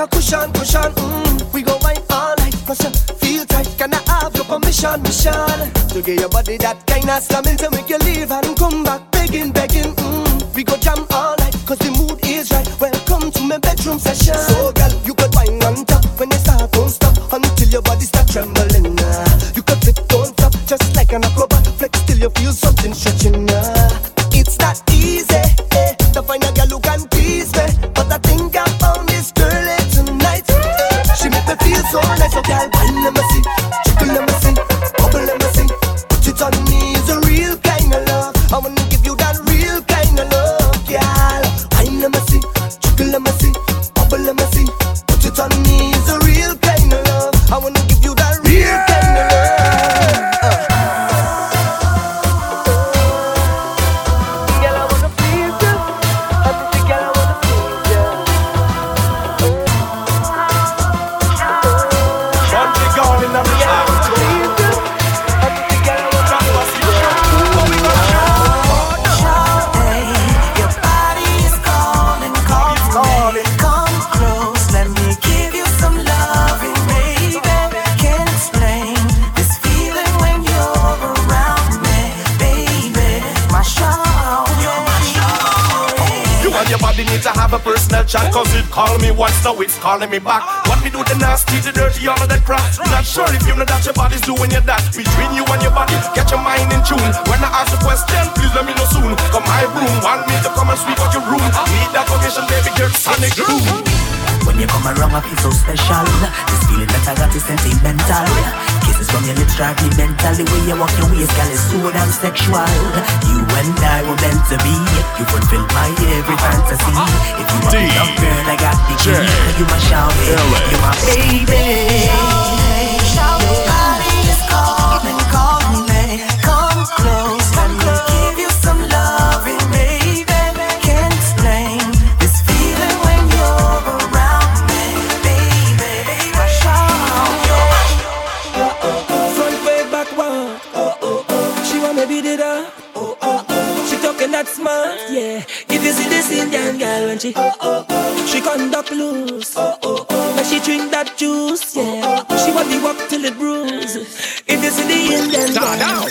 a cushion, cushion. Mm. We go wine all night, cause you feel tight. Can I have your permission, mission? To give your body that kind of stamina to make you leave and come back calling me back. What me do the nasty, the dirty, all of that crap. Not sure if you know that your body's doing your that. Between you and your body, get your mind in tune. When I ask a question, please let me know soon. Come my room, want me to come and sweep out your room. Need that vacation, baby girl, sonic room. When you come around, I feel so special. This feeling that I got is sentimental from your lips me mentally Where you walk your waist Girl, it's so damn sexual. You and I were meant to be. You fulfill my every fantasy. If you want to me, love, girl, I got the key. You my shower, you my baby. energy. Oh, oh, oh. She conduct loose. Oh, oh, oh. But she drink that juice, yeah. Oh, oh, she body walk till it bruise. If you see the Indian girl,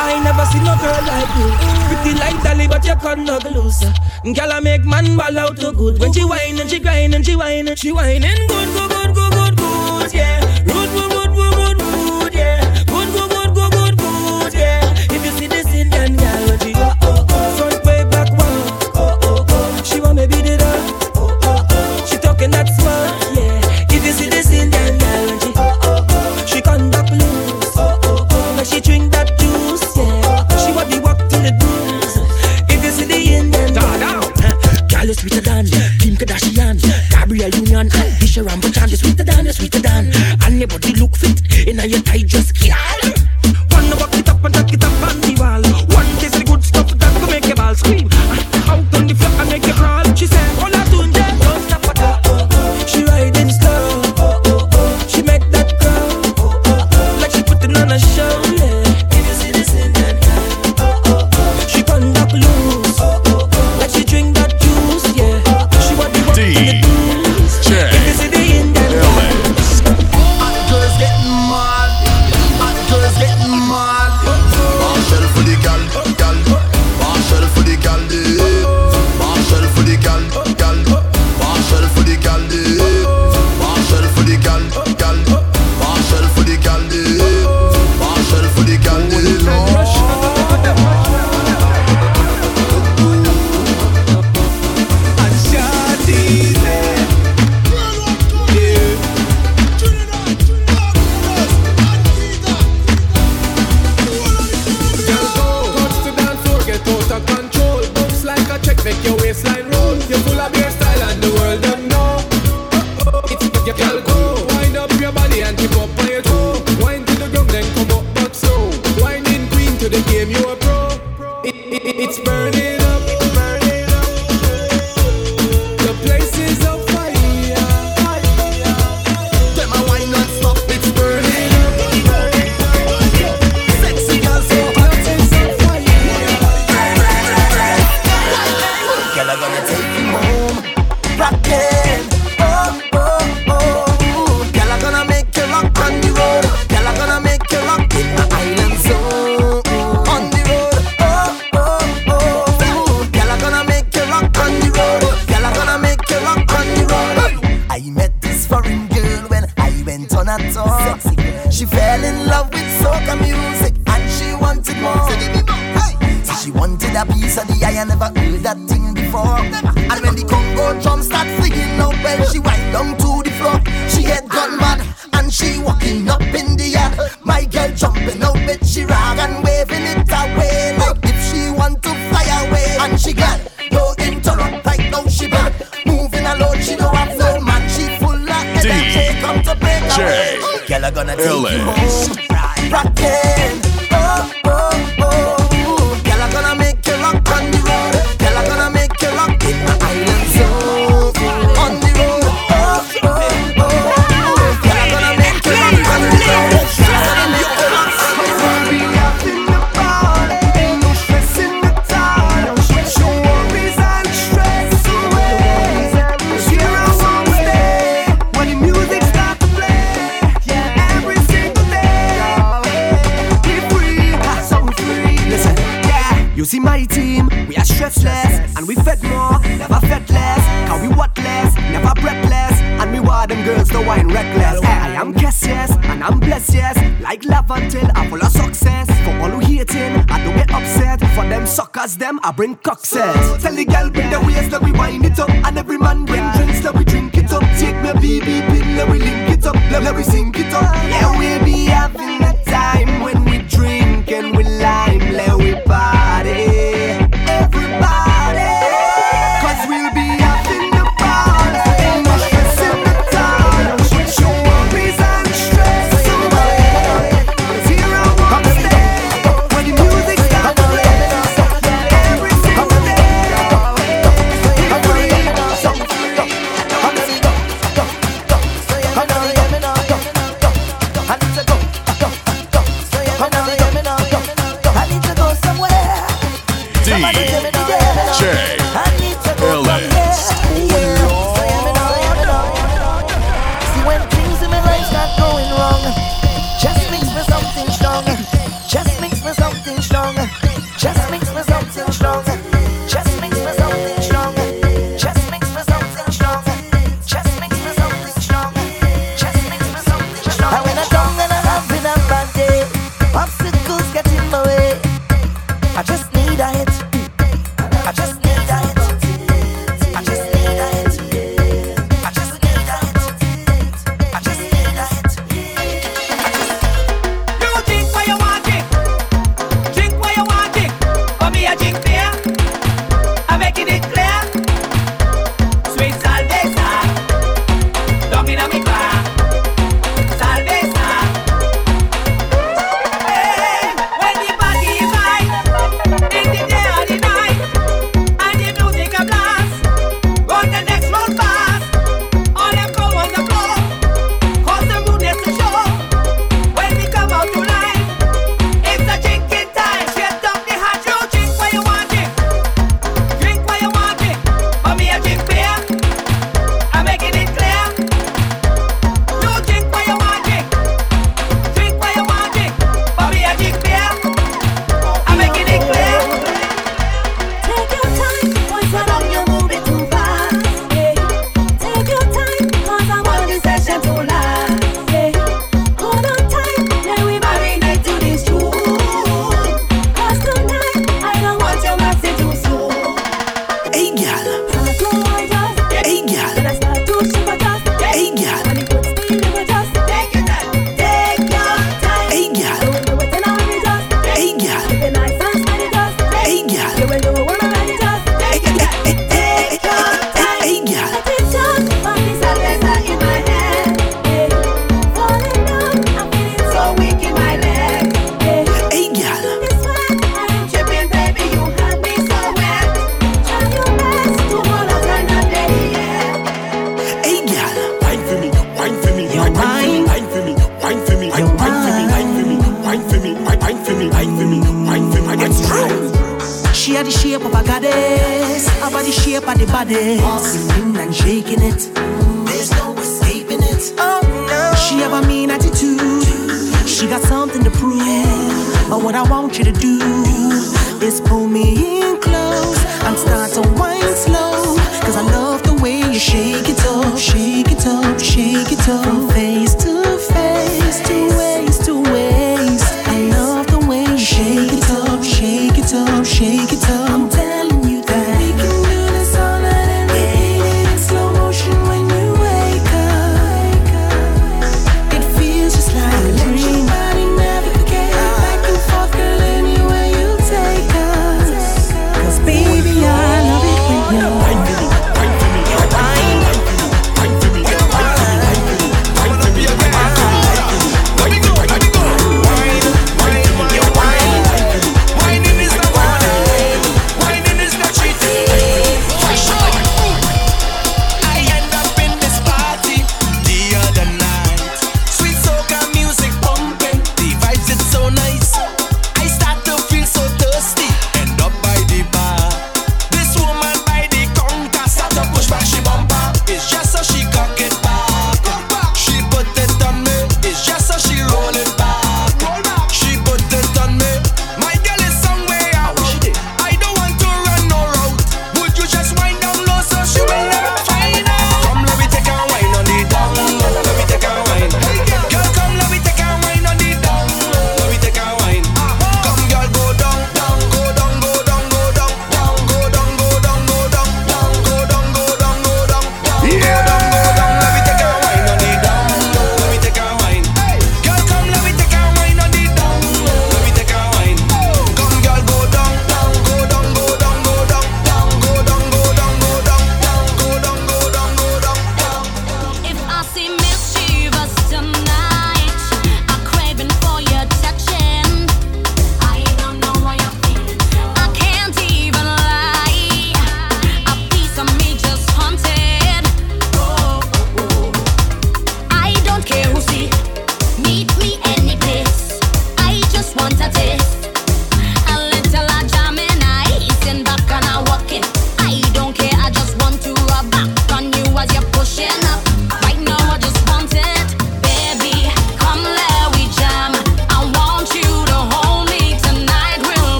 I never seen no girl like you. Pretty like Dolly, but you conduct loose. Girl, I make man ball out to good. When she whine and she grind and she whine and she whining good, good, good, good, good, good, yeah. Rude, rude, rude. your ramble in love with soca music and she wanted more. So she wanted a piece of the eye, I never heard that thing before. And when the Congo drum start singing up, when she wind down to the floor, she had gone mad and she walking up in the air. My girl jumping out with she rag and waving it away like if she want to fly away. And she got no interrupt like now she back moving alone. She don't have no man. She full of energy. Come to break away. Girl, I gonna take LA. you home. I'm blessed, yes. Like love until I'm full of success. For all who hating, I don't get upset. For them suckers, them I bring cockset. Tell the girl bring the waist, that we wind it up, and every man bring drinks that we drink it up. Take me BB pin, let we link it up, let, let we sink it up.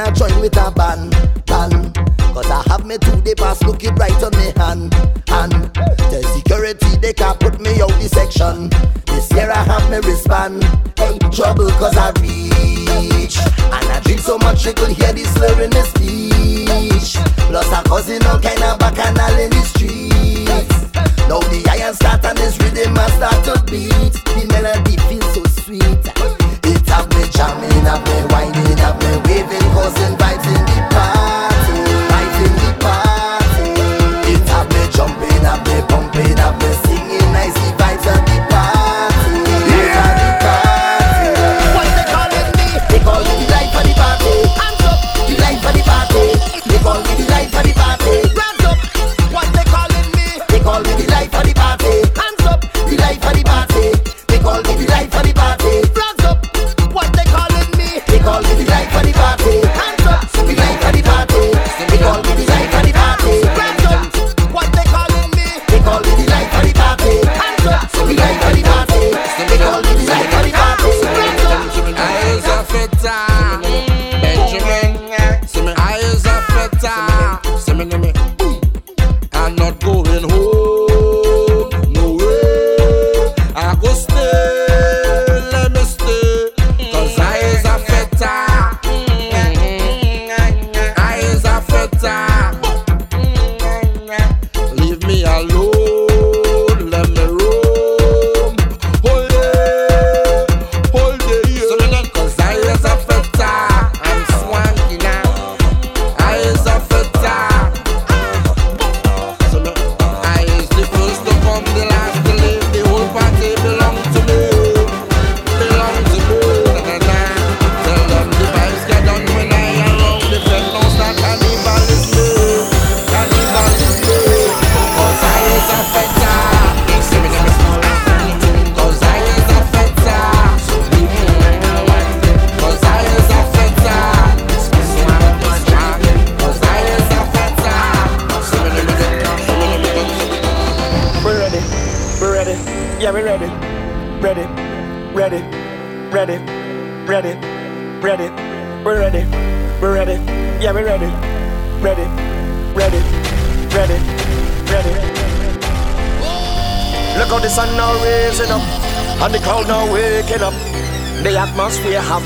I join with a band, band. Cause I have me two day pass looking right on me hand, hand. The security they can put me out the section. This year I have me wristband. Hey, trouble cause I reach. And I drink so much you could hear the slur in the speech. Plus I'm causing all kind of bacchanal in the streets. Now the iron start and this rhythm I start to beat. The melody feels so sweet. It have me jamming, up me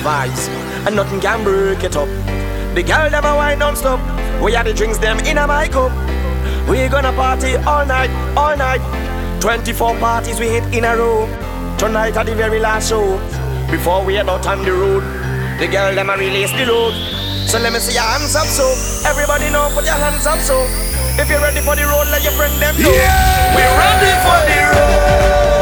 and nothing can break it up. The girl never wine non-stop. We had the drinks them in a my cup. We gonna party all night, all night. 24 parties we hit in a row. Tonight at the very last show, before we head out on the road, the girl them a release the load. So let me see your hands up, so everybody know put your hands up, so if you're ready for the road, let your friend them know. Yeah! We're ready for the road.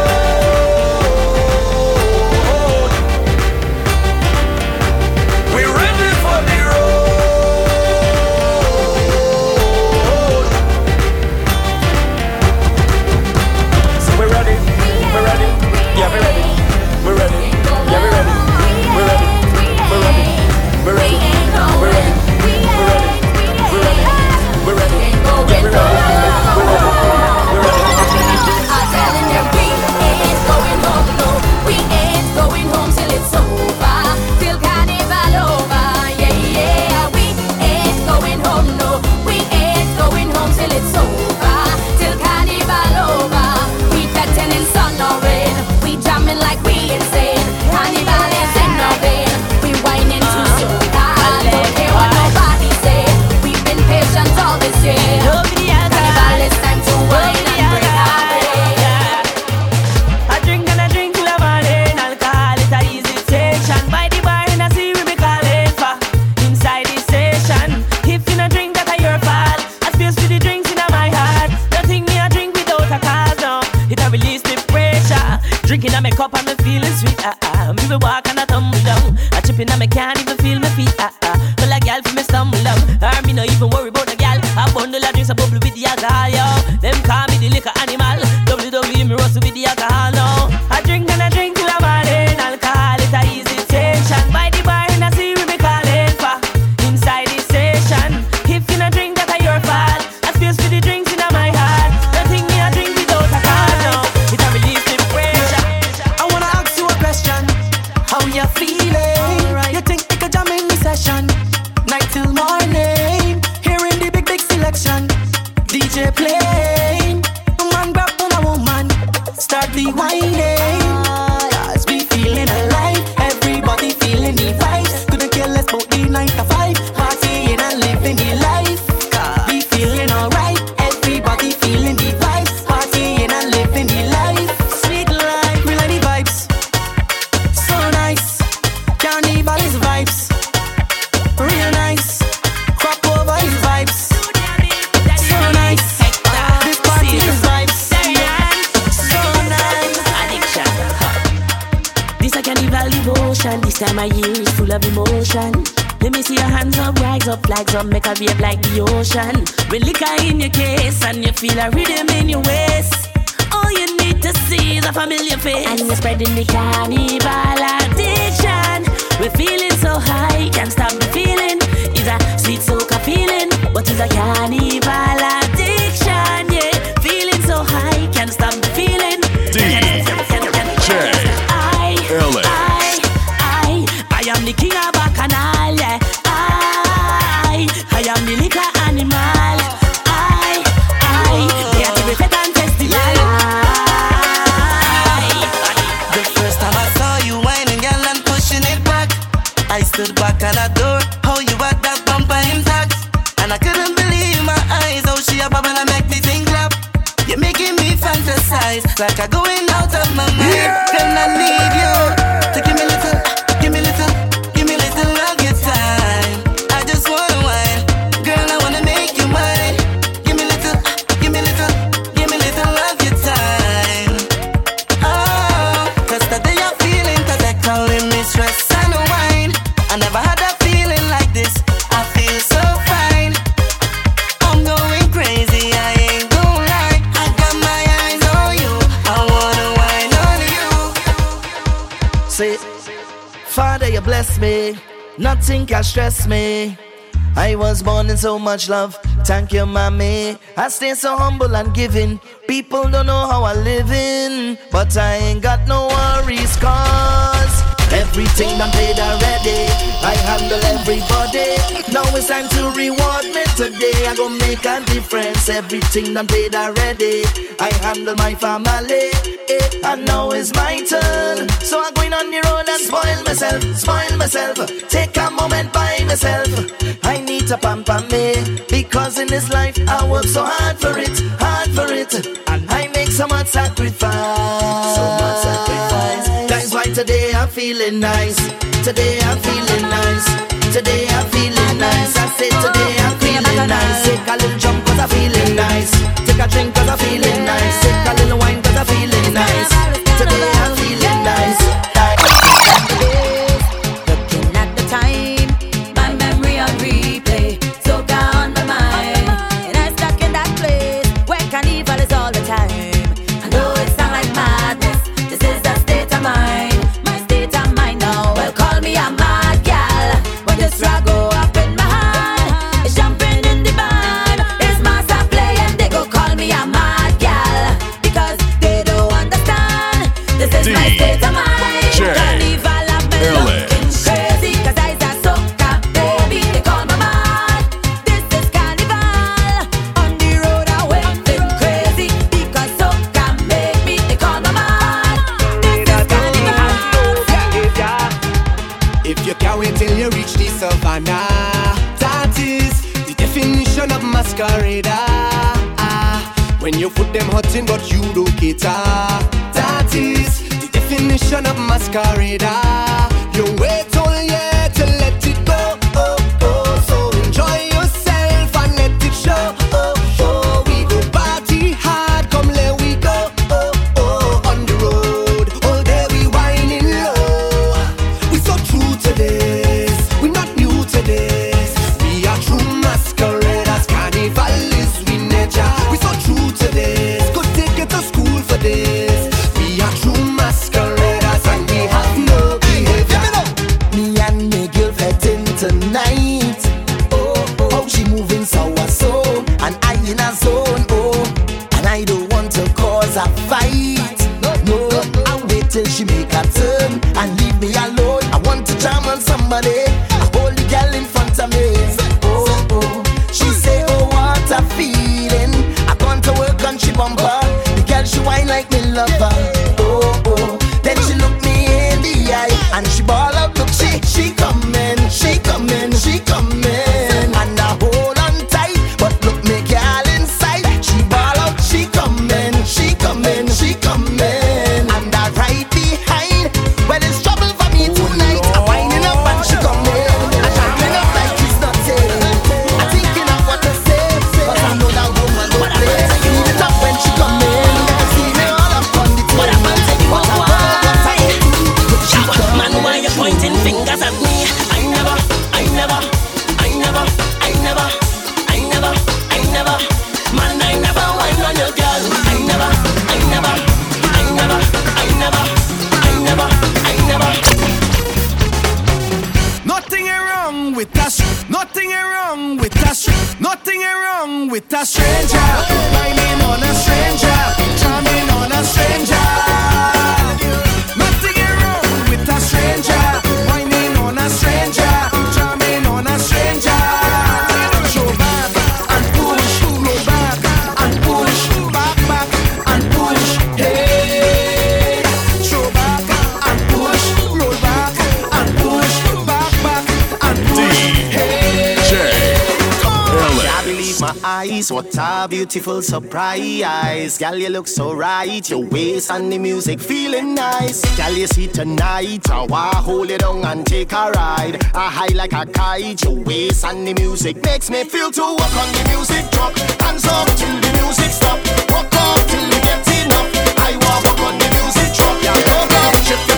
Year is full of emotion. Let me see your hands up, rise up, flags up, make a wave like the ocean. When liquor in your case and you feel a rhythm in your waist. All you need to see is a familiar face. And you're spreading the carnival addiction. We're feeling so high, can't stop the feeling. It's a sweet soca feeling, but it's a carnival addiction. Stood back and adored how you had that bumper intact. And I couldn't believe my eyes, how she a bubble and make me think clap. You're making me fantasize, like I'm going out of my mind. Then I need you Nothing can stress me. I was born in so much love. Thank you, mommy. I stay so humble and giving. People don't know how I live in, but I ain't got no worries, cause everything done paid already. I handle everybody. Now it's time to reward me today. I gon' make a difference. Everything done paid already. I handle my family. Eh, and now it's my turn. So I'm going on the road and spoil myself, spoil myself. Take a moment by myself. I need to pamper me because in this life I work so hard for it, hard for it, and I make so much sacrifice, so much sacrifice. That's why today I'm feeling nice. Today I'm feeling nice. Today I'm feeling nice. I say today I'm feeling nice. Take a little jump cause I'm feeling nice. Take a drink cause I'm feeling nice. Take a little wine cause I'm feeling nice. Today I'm feeling nice. You them hot but you don't cater, that is the definition of masquerader. eyes. What a beautiful surprise. Girl, you look so right. Your waist and the music feeling nice. Girl, you see tonight. I want hold it on and take a ride. I high like a kite. Your waist and the music makes me feel to walk on the music truck. Hands up till the music stop. Walk up till you get enough. I walk on the music truck. Yeah, walk up,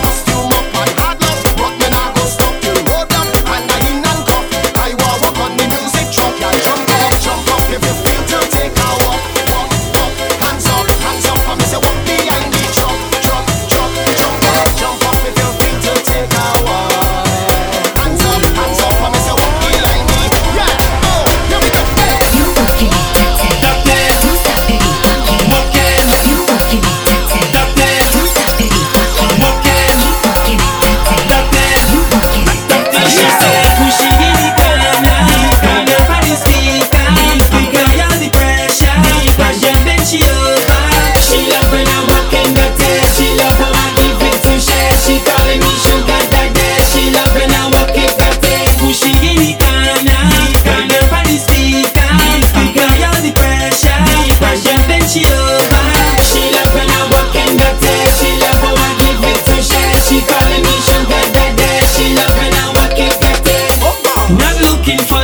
Quem foi?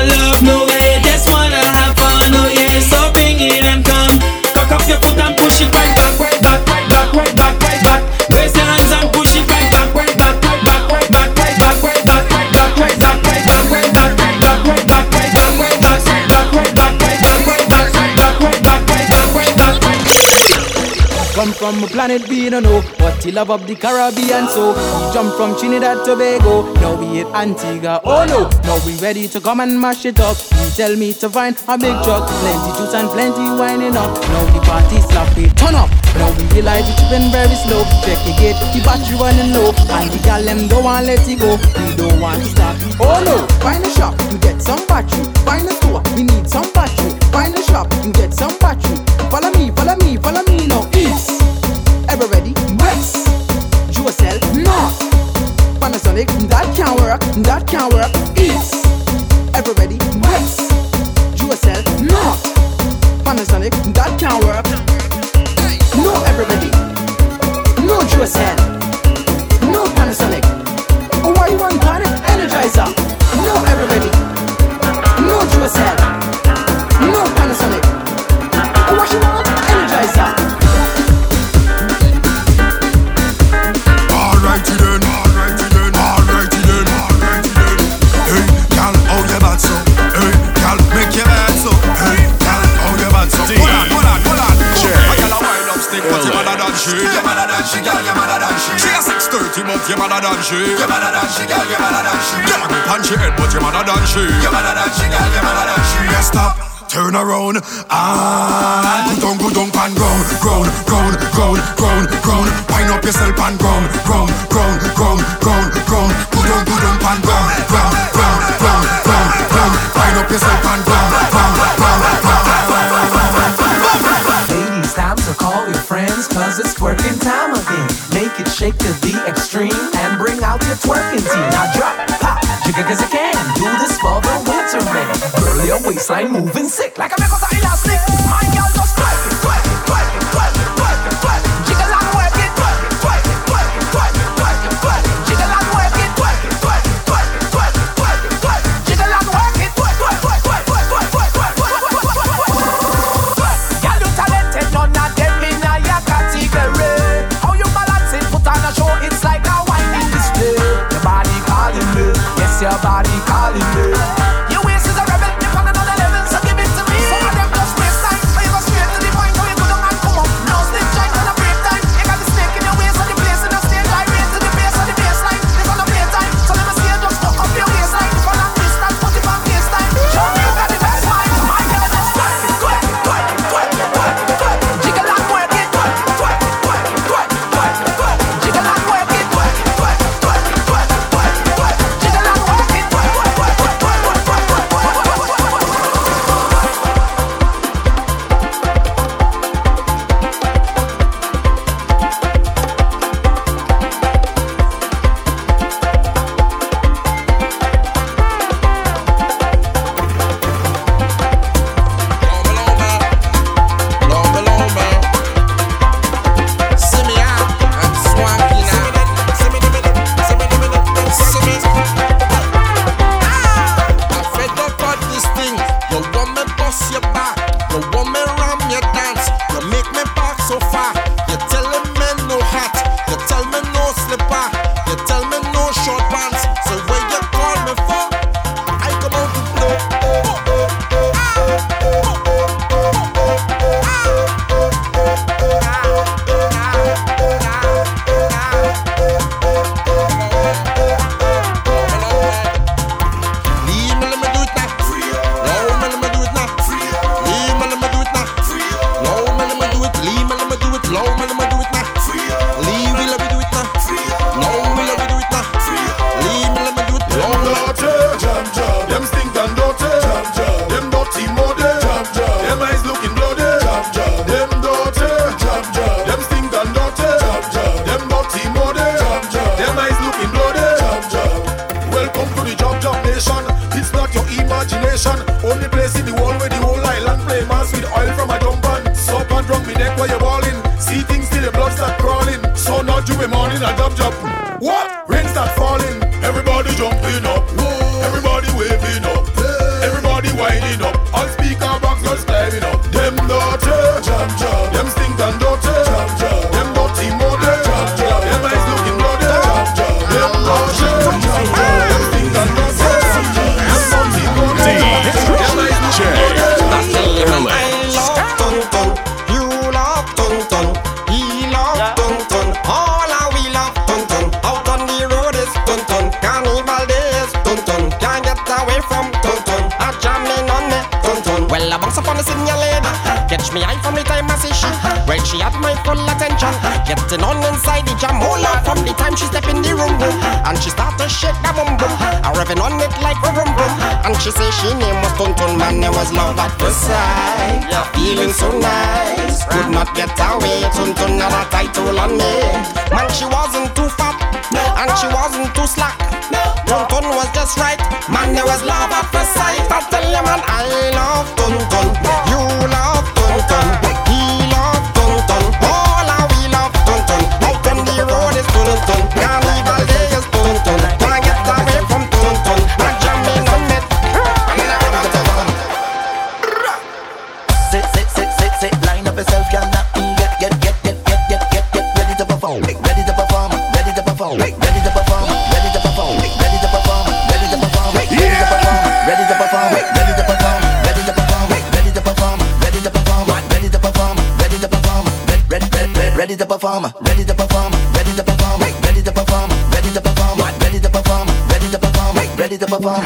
come from a planet we don't know, but he love up the Caribbean. So we jump from Trinidad Tobago, now we hit Antigua. Oh no, now we ready to come and mash it up. He tell me to find a big truck, plenty juice and plenty winding up. Now the party sloppy, turn up. Now we realize we're been very slow. Check the gate, the battery running low, and the gal them don't want let it go. We don't want to stop. Oh no, find a shop, you get some battery. Find a store, we need some battery. Find a shop, you get some battery. that can't work. you're madder than she. You're madder than she, girl, you're madder than she. You're grip on your head, but you're madder than she. You're madder than she, girl, you're madder than she. Yeah, stop. Turn around and go down, go down, pan ground, ground, ground, ground, ground, ground. Wind up yourself and ground, ground, stream and bring out your twerking team. Now drop, pop, jigger cause I can. Do this for the winter man. Girl, your waistline moving sick like something inside the jam, hold on from the time she step in the room boom. And she start to shake the boom boom. I revving on it like a rum boom. And she say she name was Tonton Man, there was love at first sight. Feeling so nice, could not get away. Tonton had a title on me. Man, she wasn't too fat, and she wasn't too slack. Tonton was just right, man, there was love at first sight. I tell you, man, I love Tonton. You love ready to perform, ready to perform, ready to perform, ready to perform, ready to perform, ready to perform, ready to perform.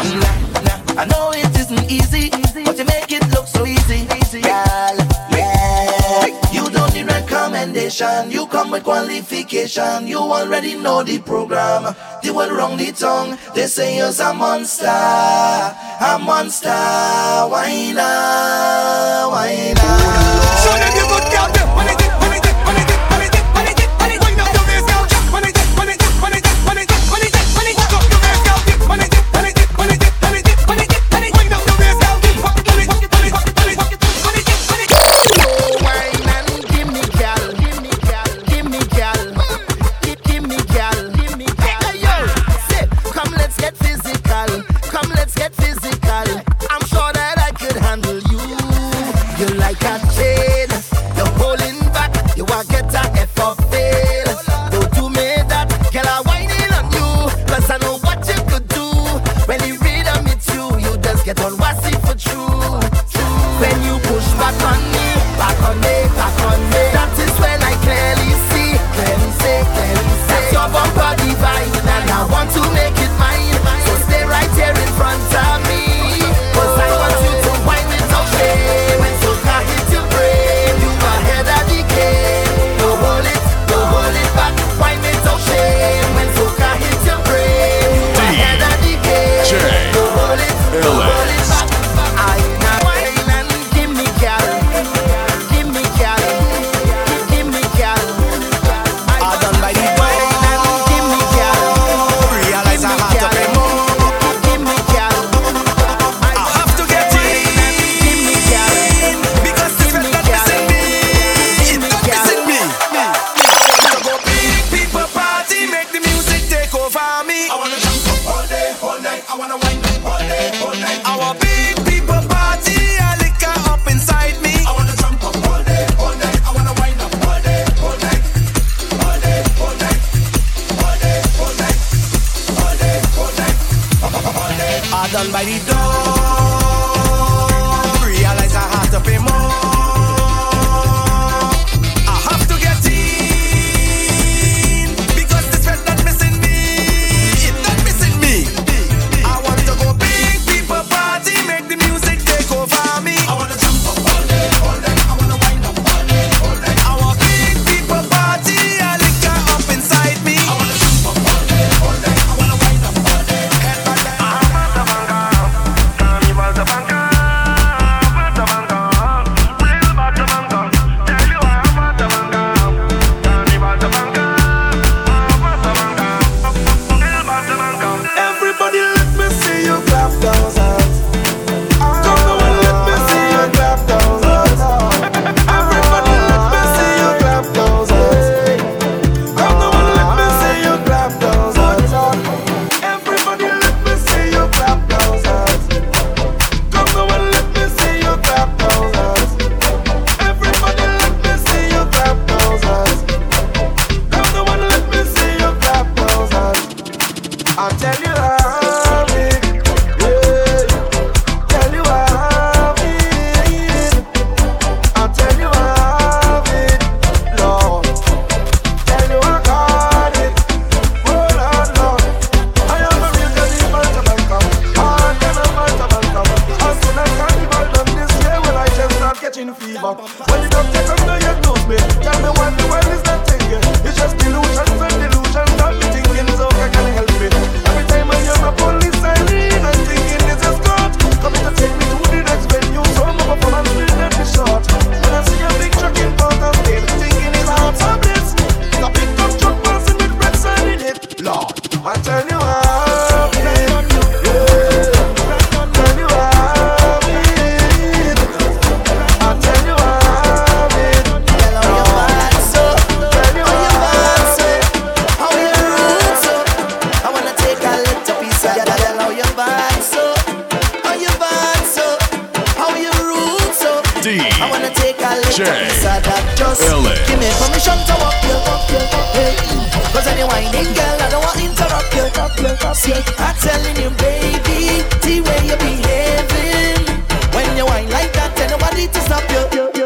I know it isn't easy, but you make it look so easy, girl. Yeah, you don't need recommendation, you come with qualification. You already know the program. They will wrong the tongue. They say you're a monster, a monster. Why not? Why not? D. I wanna take a little piece of that. Just L-A. give me permission to walk you, walk you, hey. Cause any whining girl, I don't want to interrupt you, walk you, walk See, I'm telling you, baby, the way you're behaving. When you whine like that, ain't nobody to stop you.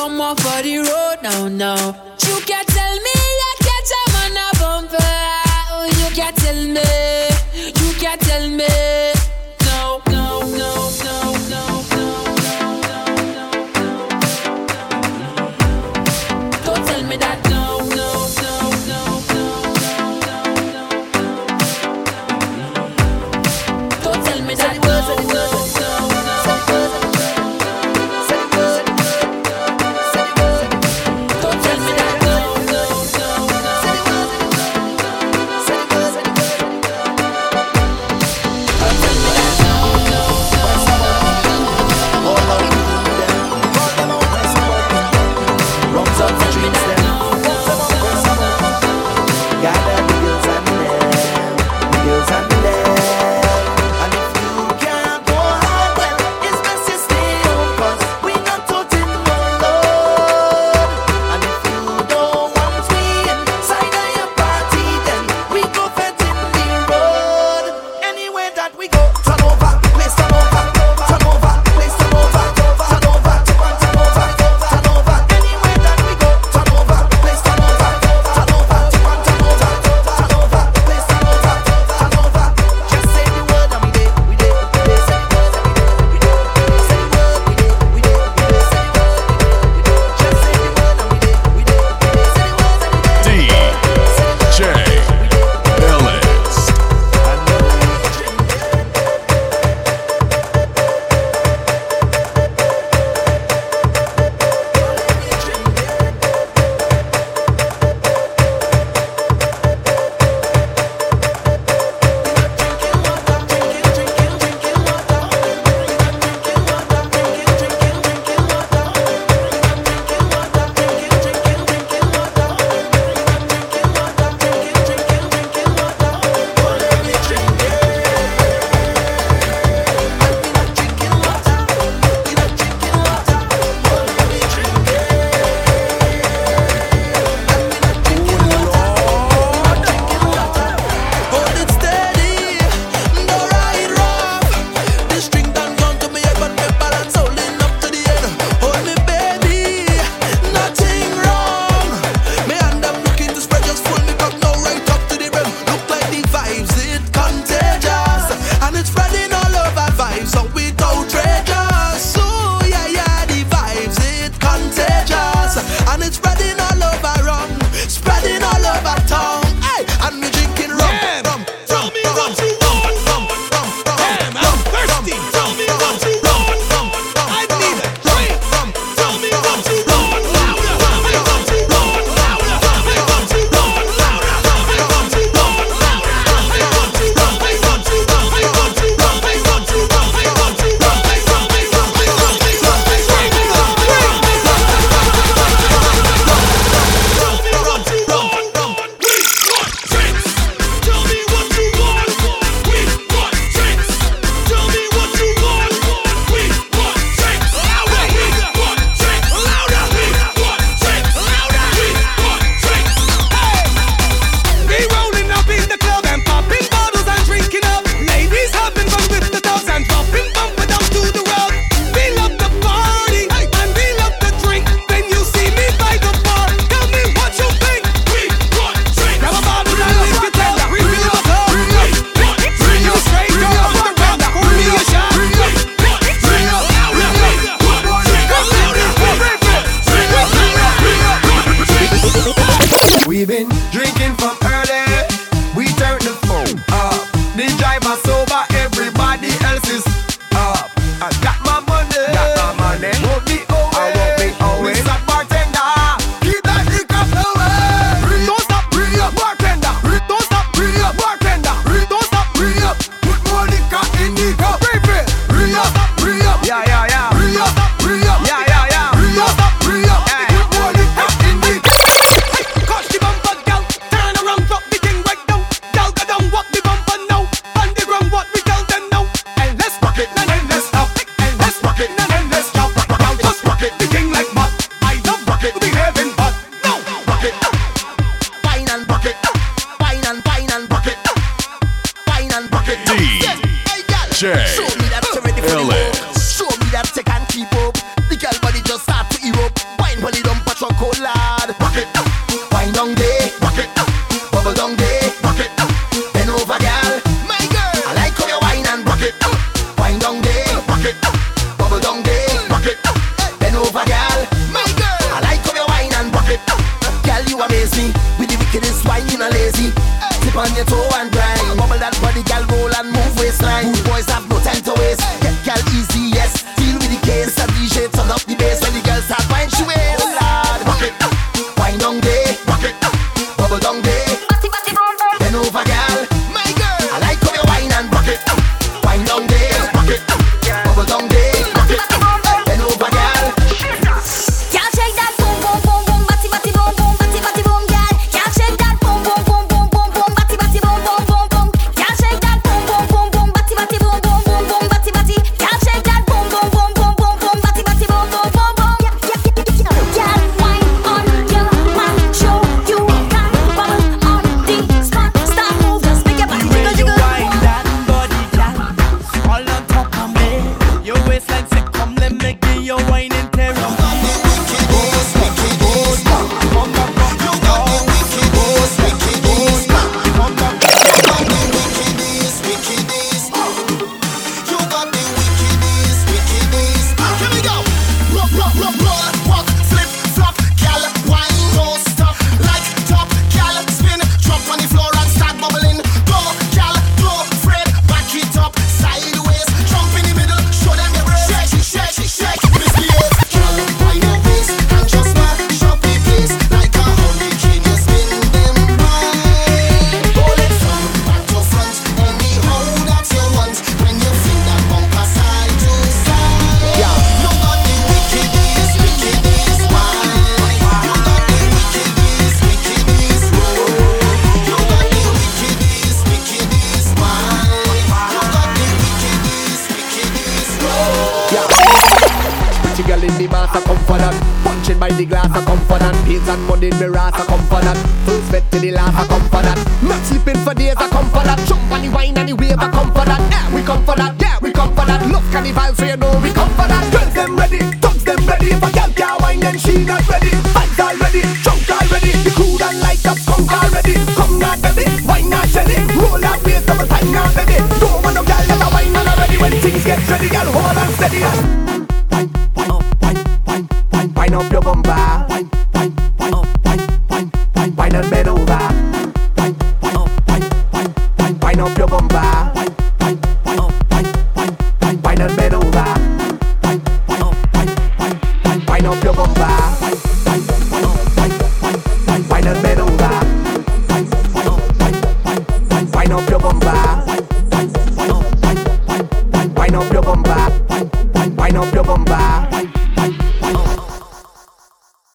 come off of the road now, now.